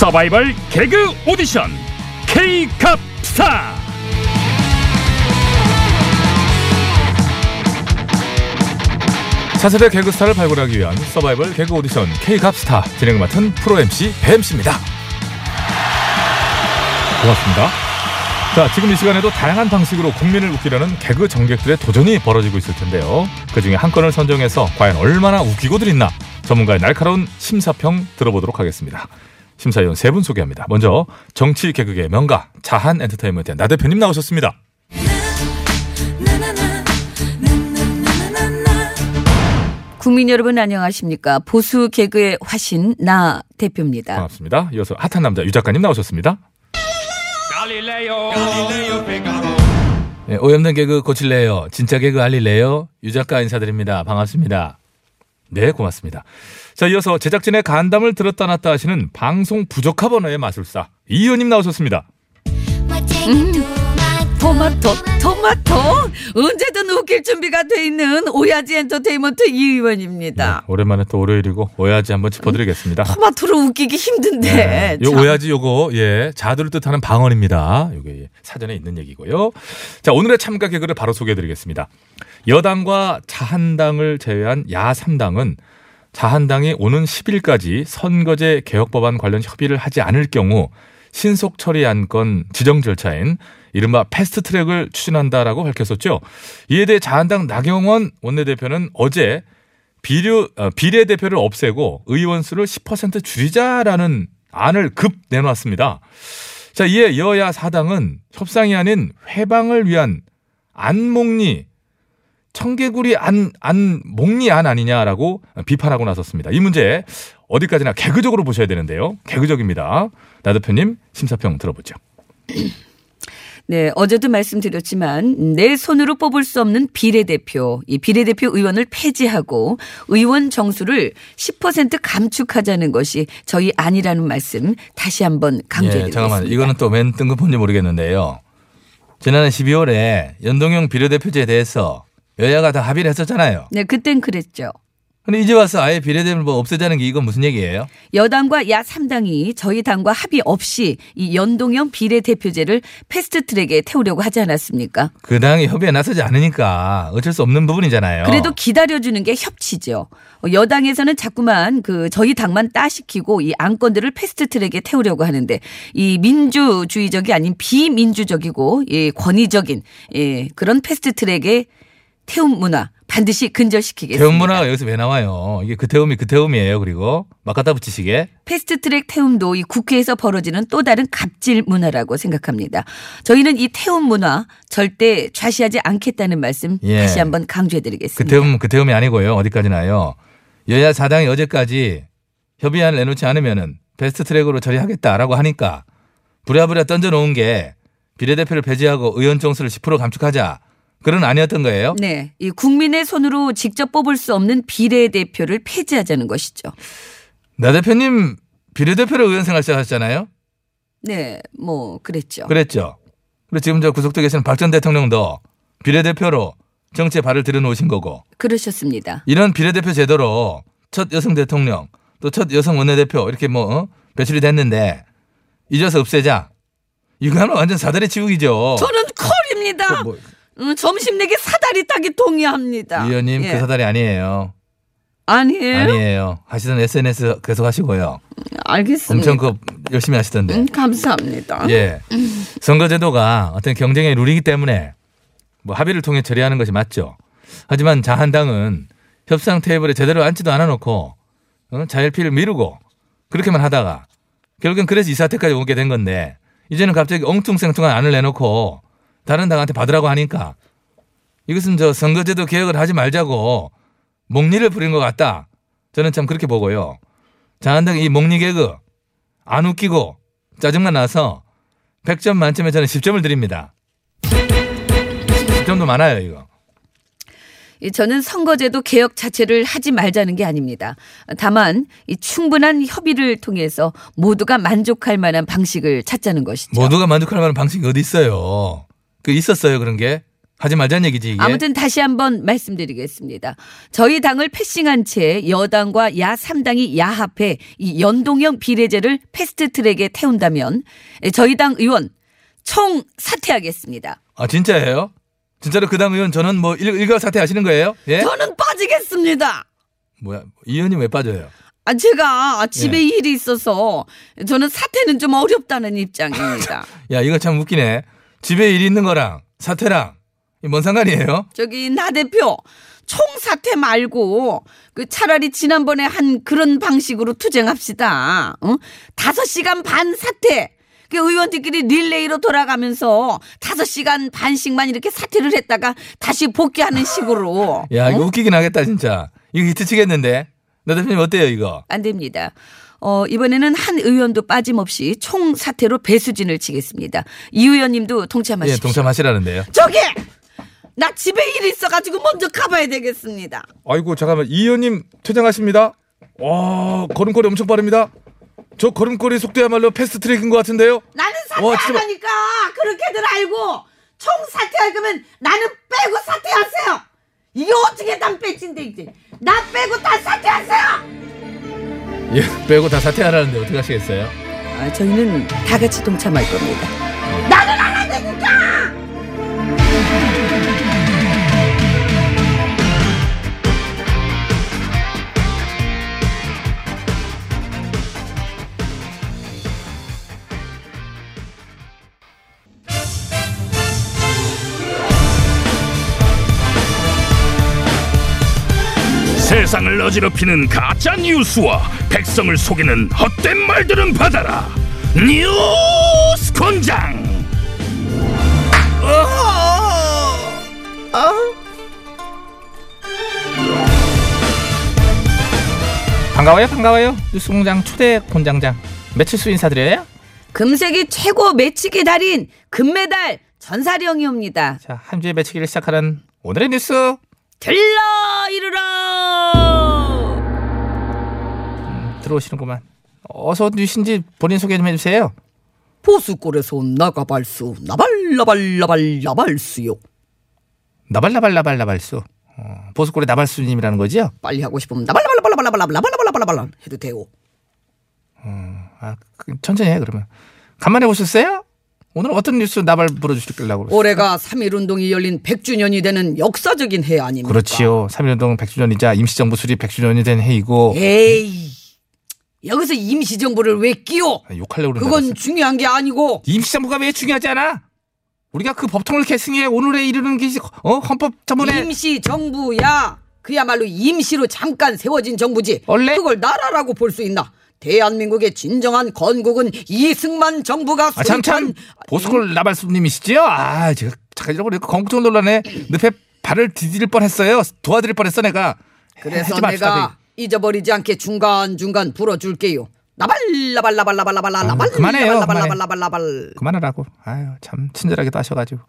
서바이벌 개그 오디션 K캅스타 차세대 개그스타를 발굴하기 위한 서바이벌 개그 오디션 K갑스타 진행을 맡은 프로 MC 뱀씨입니다. 고맙습니다. 자, 지금 이 시간에도 다양한 방식으로 국민을 웃기려는 개그 정객들의 도전이 벌어지고 있을 텐데요. 그 중에 한 건을 선정해서 과연 얼마나 웃기고들 있나 전문가의 날카로운 심사평 들어보도록 하겠습니다. 심사위원 세 분 소개합니다. 먼저 정치 개그계 명가 자한 엔터테인먼트의 나 대표님 나오셨습니다. 국민 여러분 안녕하십니까. 보수 개그의 화신 나 대표입니다. 반갑습니다. 이어서 핫한 남자 유 작가님 나오셨습니다. 네, 오염된 개그 고칠래요. 진짜 개그 알릴래요. 유 작가 인사드립니다. 반갑습니다. 네, 고맙습니다. 자, 이어서 제작진의 간담을 들었다 놨다 하시는 방송 부적합 언어의 마술사 이 의원님 나오셨습니다. 토마토, 토마토. 언제든 웃길 준비가 돼 있는 오야지 엔터테인먼트 이 의원입니다. 네, 오랜만에 또 월요일이고 오야지 한번 짚어드리겠습니다. 토마토로 웃기기 힘든데. 네, 요 참. 오야지 요거 예 자두를 뜻하는 방언입니다. 요게 예, 사전에 있는 얘기고요. 자 오늘의 참가 개그를 바로 소개해드리겠습니다. 여당과 자한당을 제외한 야 3당은 자한당이 오는 10일까지 선거제 개혁 법안 관련 협의를 하지 않을 경우 신속 처리 안건 지정 절차인 이른바 패스트 트랙을 추진한다라고 밝혔었죠. 이에 대해 자한당 나경원 원내대표는 어제 비례, 어, 비례대표를 없애고 의원 수를 10% 줄이자라는 안을 급 내놨습니다. 자, 이에 여야 사당은 협상이 아닌 회방을 위한 안목리 청개구리 안, 안, 목리 안 아니냐라고 비판하고 나섰습니다. 이 문제 어디까지나 개그적으로 보셔야 되는데요. 개그적입니다. 나 대표님 심사평 들어보죠. 네, 어제도 말씀드렸지만 내 손으로 뽑을 수 없는 비례대표, 이 비례대표 의원을 폐지하고 의원 정수를 10% 감축하자는 것이 저희 안이라는 말씀 다시 한번 강조해 예, 드리겠습니다. 잠깐만. 이거는 또 웬 뜬금포인지 모르겠는데요. 지난해 12월에 연동형 비례대표제에 대해서 여야가 다 합의를 했었잖아요. 네, 그땐 그랬죠. 근데 이제 와서 아예 비례대표를 뭐 없애자는 게 이건 무슨 얘기예요? 여당과 야 3당이 저희 당과 합의 없이 이 연동형 비례대표제를 패스트트랙에 태우려고 하지 않았습니까? 그 당이 협의에 나서지 않으니까 어쩔 수 없는 부분이잖아요. 그래도 기다려주는 게 협치죠. 어, 여당에서는 자꾸만 그 저희 당만 따시키고 이 안건들을 패스트트랙에 태우려고 하는데 이 민주주의적이 아닌 비민주적이고 이 권위적인 예, 그런 패스트트랙에 태움 문화 반드시 근절시키겠습니다. 태움 문화가 여기서 왜 나와요? 이게 그 태움이 그 태움이에요. 그리고 막 갖다 붙이시게. 패스트트랙 태움도 이 국회에서 벌어지는 또 다른 갑질 문화라고 생각합니다. 저희는 이 태움 문화 절대 좌시하지 않겠다는 말씀 예. 다시 한번 그 강조해드리겠습니다. 태움 그 태움이 아니고요. 어디까지나요. 여야 사당이 어제까지 협의안을 내놓지 않으면은 베스트 트랙으로 처리하겠다라고 하니까 부랴부랴 던져놓은 게 비례대표를 폐지하고 의원 정수를 10% 감축하자 그런 아니었던 거예요. 네, 이 국민의 손으로 직접 뽑을 수 없는 비례대표를 폐지하자는 것이죠. 나 대표님 비례대표로 의원 생활 시작하셨잖아요. 네, 뭐 그랬죠. 그랬죠. 그리고 지금 저 구속돼 계시는 박 전 대통령도 비례대표로 정치에 발을 들여놓으신 거고 그러셨습니다. 이런 비례대표 제도로 첫 여성 대통령 또 첫 여성 원내대표 이렇게 뭐 어? 배출이 됐는데 잊어서 없애자. 이거는 완전 사다리 치우기죠. 저는 콜입니다. 뭐, 음, 점심 내기 사다리 타기 동의합니다. 의원님 예. 그 사다리 아니에요. 아니에요? 아니에요. 하시던 SNS 계속 하시고요. 알겠습니다. 엄청 그 열심히 하시던데. 음, 감사합니다. 예. 선거제도가 어떤 경쟁의 룰이기 때문에 뭐 합의를 통해 처리하는 것이 맞죠. 하지만 자한당은 협상 테이블에 제대로 앉지도 않아 놓고 어? 자율피를 미루고 그렇게만 하다가 결국엔 그래서 이 사태까지 오게 된 건데 이제는 갑자기 엉뚱생뚱한 안을 내놓고 다른 당한테 받으라고 하니까 이것은 저 선거제도 개혁을 하지 말자고 목리를 부린 것 같다. 저는 참 그렇게 보고요. 자한당이 이 목리 개그 안 웃기고 짜증만 나서 100점 만점에 저는 10점을 드립니다. 10점도 많아요, 이거. 이 저는 선거제도 개혁 자체를 하지 말자는 게 아닙니다. 다만 이 충분한 협의를 통해서 모두가 만족할 만한 방식을 찾자는 것이죠. 모두가 만족할 만한 방식이 어디 있어요? 그 있었어요, 그런 게? 하지 말자는 얘기지 이게. 아무튼 다시 한번 말씀드리겠습니다. 저희 당을 패싱한 채 여당과 야 3당이 야합해 이 연동형 비례제를 패스트트랙에 태운다면 저희 당 의원 총 사퇴하겠습니다. 아 진짜예요? 진짜로 그 당 의원 저는 뭐 일, 일가 사퇴하시는 거예요? 예? 저는 빠지겠습니다. 뭐야 이 의원님 왜 빠져요? 아, 제가 집에 예. 일이 있어서 저는 사퇴는 좀 어렵다는 입장입니다. 야 이거 참 웃기네. 집에 일 있는 거랑 사퇴랑 이뭔 상관이에요? 저기 나 대표 총사퇴 말고 그 차라리 지난번에 한 그런 방식으로 투쟁합시다. 어? 다섯 시간 반 사퇴. 그 의원들끼리 릴레이로 돌아가면서 다섯 시간 반씩만 이렇게 사퇴를 했다가 다시 복귀하는 식으로. 야 이거 어? 웃기긴 하겠다 진짜. 이거 히트 치겠는데? 나 대표님 어때요 이거? 안 됩니다. 어, 이번에는 한 의원도 빠짐없이 총 사퇴로 배수진을 치겠습니다. 이 의원님도 예 동참하십시오. 동참하시라는데요. 저기 나 집에 일 있어가지고 먼저 가봐야 되겠습니다. 아이고 잠깐만 이 의원님 퇴장하십니다. 와 걸음걸이 엄청 빠릅니다. 저 걸음걸이 속도야말로 패스트 트랙인 것 같은데요. 나는 사퇴하다니까 그렇게들 알고 총 사퇴할 거면 나는 빼고 사퇴하세요. 이게 어떻게 난 빼진데 이제 나 빼고 다 사퇴하세요. 예 빼고 다 사퇴하라는데 어떻게 하시겠어요? 아, 저희는 다 같이 동참할 겁니다. 나는 안 한다니까. 세상을 어지럽히는 가짜 뉴스와 백성을 속이는 헛된 말들은 받아라. 뉴스 권장. 반가워요 반가워요 뉴스공장 초대 본장장 매칠수 인사드려요. 금색이 최고 매치기 달인 금메달 전사령이옵니다. 자 한 주의 매치기를 시작하는 오늘의 뉴스 들러 이르러. 들어오시는구만. 어서 뉴신지 본인 소개 좀 해주세요. 보수골에서 온 나가발수 나발나발나발 나발수요. 나발나발나발나발수. 어, 보수골의 나발수님이라는 거죠? 빨리 하고 싶으면 나발나발나발나발나발나발나발나발 해도 돼요. 아, 그, 천천히 해 그러면. 간만에 오셨어요? 오늘 어떤 뉴스 나발 그러세요? 올해가 3.1운동이 열린 100주년이 되는 역사적인 해 아닙니까? 그렇지요. 3.1운동 100주년이자 임시정부 수립 100주년이 된 해이고 에이, 여기서 임시정부를 왜 끼워? 아, 욕하려고 그러는 그건 중요한 게 아니고 임시정부가 왜 중요하지 않아? 우리가 그 법통을 계승해 오늘에 이르는 게 어? 헌법 저번에 임시정부야. 그야말로 임시로 잠깐 세워진 정부지. 원래? 그걸 나라라고 볼 수 있나? 대한민국의 진정한 건국은 이승만 정부가 아, 참, 참. 수립한 보수골 나발수님이시지요? 아, 제가 잠깐 잃어버리고 건국정 논란에 늪에 발을 디딜 뻔했어요. 도와드릴 뻔했어, 내가. 그래서 내가 잊어버리지 않게 중간중간 불어줄게요. 나발 나발 나발 나발 나발 나발 아유, 그만해요, 나발 그만해. 나발 나발 나발 그만하라고. 아유, 참 친절하게도 하셔가지고.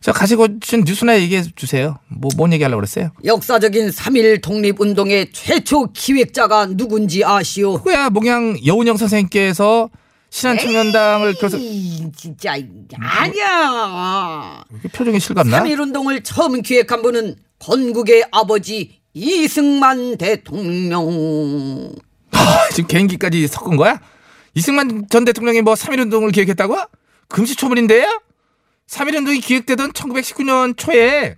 저 가지고 준 뉴스나 얘기해 주세요. 뭐, 뭔 얘기하려고 그랬어요? 역사적인 3.1 독립운동의 최초 기획자가 누군지 아시오? 그야 몽양 여운영 선생님께서 신한청년당을 그래서 이, 진짜 아니야. 이렇게 표정이 실감나? 3.1운동을 처음 기획한 분은 건국의 아버지 이승만 대통령. 아, 지금 개인기까지 섞은 거야? 이승만 전 대통령이 뭐 3.1운동을 기획했다고? 금시초문인데요? 3.1운동이 기획되던 1919년 초에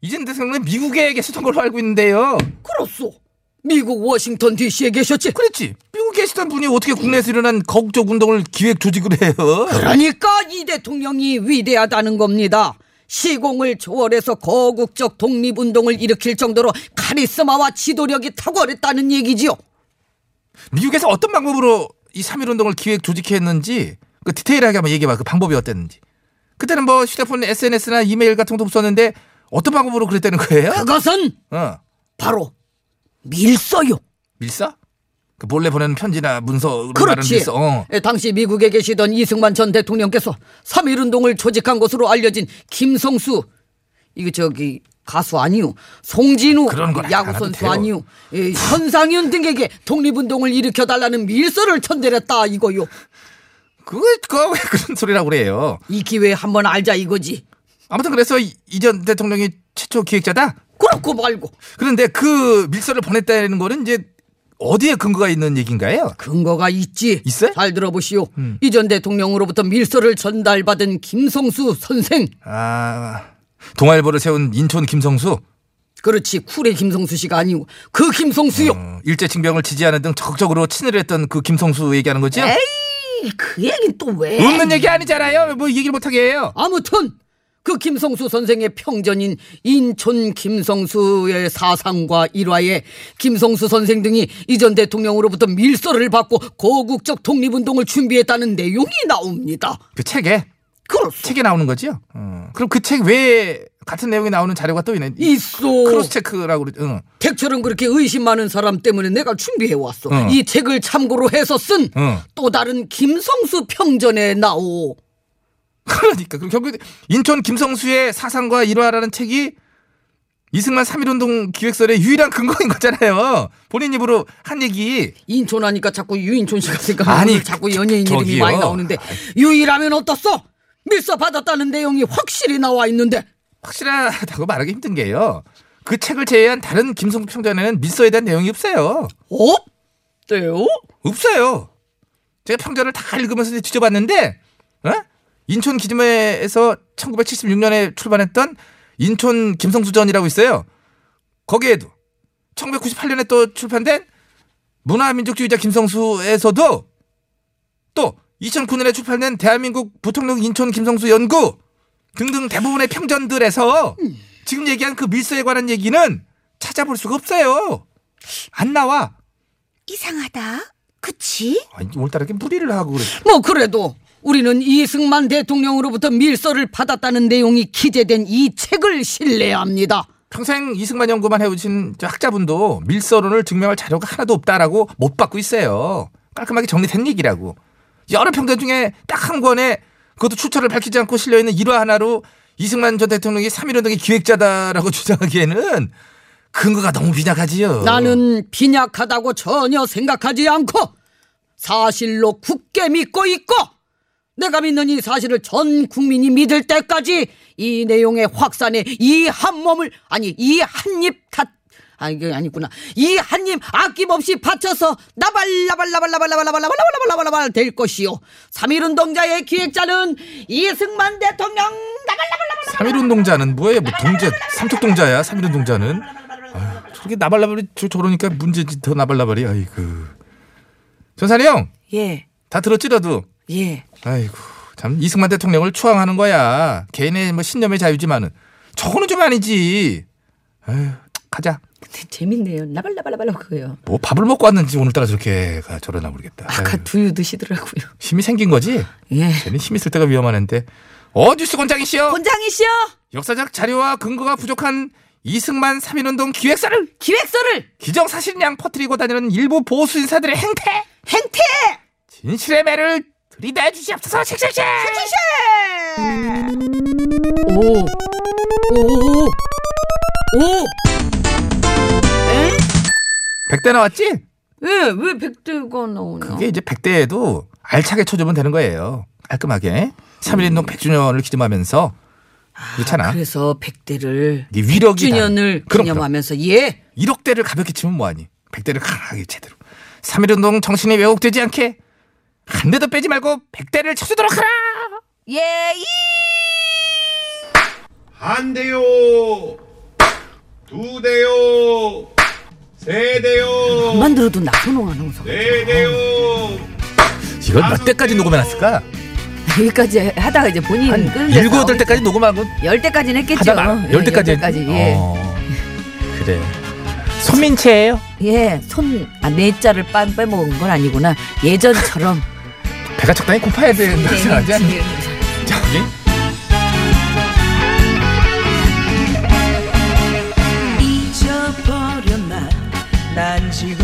이전 대통령은 미국에 계셨던 걸로 알고 있는데요. 그렇소. 미국 워싱턴 DC에 계셨지. 그렇지. 미국에 계시던 분이 어떻게 국내에서 일어난 거국적 운동을 기획 조직을 해요? 그러니까 이 대통령이 위대하다는 겁니다. 시공을 초월해서 거국적 독립운동을 일으킬 정도로 카리스마와 지도력이 탁월했다는 얘기지요. 미국에서 어떤 방법으로 이 3.1 운동을 기획 조직했는지 그 디테일하게 한번 얘기해봐. 그 방법이 어땠는지. 그때는 뭐 휴대폰 SNS나 이메일 같은 것도 없었는데 어떤 방법으로 그랬다는 거예요? 그것은 어. 바로 밀서요. 밀사? 그 몰래 보내는 편지나 문서 그렇지. 어. 에, 당시 미국에 계시던 이승만 전 대통령께서 3.1 운동을 조직한 것으로 알려진 김성수 이거 저기 가수 아니요 송진우 야구 선수. 아니요 에, 현상윤 등에게 독립운동을 일으켜 달라는 밀서를 전달했다 이거요 그거 그거 왜 그런 소리라고 그래요? 이 기회에 한번 알자 이거지 아무튼 그래서 이전 대통령이 최초 기획자다. 그렇고 말고 그런데 그 밀서를 보냈다는 거는 이제 어디에 근거가 있는 얘기인가요? 근거가 있지. 있어요? 잘 들어보시오. 음. 이전 대통령으로부터 밀서를 전달받은 김성수 선생. 아 동아일보를 세운 인촌 김성수 그렇지 쿨의 김성수 씨가 아니고 그 김성수요. 어, 일제 징병을 지지하는 등 적극적으로 친을 했던 그 김성수 얘기하는 거죠? 에이 그 얘긴 또 왜? 없는 얘기 아니잖아요. 뭐 얘기를 못하게 해요. 아무튼 그 김성수 선생의 평전인 인촌 김성수의 사상과 일화에 김성수 선생 등이 이전 대통령으로부터 밀서를 받고 거국적 독립운동을 준비했다는 내용이 나옵니다. 그 책에 그렇소. 책에 나오는 거죠. 어. 그럼 그 책 외에 같은 내용이 나오는 자료가 또 있네. 있어. cross check라고 그러죠. 응. 댁처럼 그렇게 의심 많은 사람 때문에 내가 준비해 왔어. 어. 이 책을 참고로 해서 쓴 또 어. 다른 김성수 평전에 나오. 그러니까 그럼 결국 인천 김성수의 사상과 일화라는 책이 이승만 3.1운동 기획설의 유일한 근거인 거잖아요. 본인 입으로 한 얘기. 인촌하니까 자꾸 유인촌 씨가 생각나고 아니, 자꾸 연예인 이름이 저기요. 많이 나오는데 유일하면 어떻소? 밀서 받았다는 내용이 확실히 나와 있는데 확실하다고 말하기 힘든 게요. 그 책을 제외한 다른 김성수 평전에는 밀서에 대한 내용이 없어요. 없대요? 없어요. 제가 평전을 다 읽으면서 뒤져봤는데, 어? 인촌 기지매에서 1976년에 출版했던 인촌 김성수전이라고 있어요. 거기에도 1998년에 또 출판된 문화민족주의자 김성수에서도 또 2009년에 출판된 대한민국 부통령 인촌 김성수 연구 등등 대부분의 평전들에서 지금 얘기한 그 밀서에 관한 얘기는 찾아볼 수가 없어요. 안 나와. 이상하다. 그치? 아니, 오늘따라 이렇게 무리를 하고 그래. 뭐 그래도 우리는 이승만 대통령으로부터 밀서를 받았다는 내용이 기재된 이 책을 신뢰합니다. 평생 이승만 연구만 해오신 저 학자분도 밀서론을 증명할 자료가 하나도 없다라고 못 받고 있어요. 깔끔하게 정리된 얘기라고. 여러 평전 중에 딱 한 권에 그것도 출처를 밝히지 않고 실려있는 일화 하나로 이승만 전 대통령이 3.1운동의 기획자다라고 주장하기에는 근거가 너무 빈약하지요. 나는 빈약하다고 전혀 생각하지 않고 사실로 굳게 믿고 있고 내가 믿는 이 사실을 전 국민이 믿을 때까지 이 내용의 확산에 이 한 몸을 아니 이 한입 다 아, 이게 아니구나. 이한입 아낌없이 바쳐서 나발나발나발나발나발나발나발나발나발나발나발 될 것이요. 3.1운동자의 기획자는 이승만 대통령 나발나발나발 3.1운동자는 뭐예요? 뭐 동자, 삼척동자야, 3.1운동자는. 아유, 저렇게 나발나발이 저, 저러니까 문제지 더 나발나발이. 아이고. 전산이 형, 예, 다 들었지, 너도? 예. 아이고 참 이승만 대통령을 추앙하는 거야. 개인의 뭐 신념의 자유지만은 저거는 좀 아니지. 아유 가자. 근데 재밌네요. 나발나발나발 그거요. 뭐 밥을 먹고 왔는지 오늘따라 저렇게 가 저러나 모르겠다. 아까 아유, 두유 드시더라고요. 힘이 생긴 거지. 예. 괜히 힘이 있을 때가 위험한 앤데. 어 뉴스 권장이시여. 권장이시여 역사적 자료와 근거가 부족한 이승만 3.1운동 기획사를 기획서를 기정사실량 퍼뜨리고 다니는 일부 보수 인사들의 행태. 행태 진실의 매를 들이대 주시옵소서. 씩씩씩. 오, 오, 오. 백대 나왔지? 왜, 왜 백대가 나오나? 그게 이제 100대에도 알차게 쳐주면 되는 거예요. 깔끔하게. 3.1운동 100주년을 기념하면서. 그렇잖아. 그래서 백대를 이게 위력이 100주년을 그럼, 기념하면서 예. 1억 대를 가볍게 치면 뭐하니? 100대를 강하게 제대로. 3.1운동 정신이 왜곡되지 않게 한 대도 빼지 말고 100대를 쳐주도록 하라! 예, 이. 한 대요, 두 대요, 세 대요, 만 들어도 나선홍 아나운서. 네 대요. 이걸 몇 대까지 녹음해놨을까? 여기까지 하다가 이제 본인 한 끄는 일곱 여덟 대까지 녹음하고 열 대까지는 했겠죠. 하다 말. 열 예, 대까지. 열 대까지. 예. 어, 그래. 손민채예요 예, 손, 아, 네 자를 빤 빼먹은 건 아니구나. 예전처럼. 배가 적당히 고파야 되는 거 생각하지 않니? 저기? 잊어버렸나 난 지금도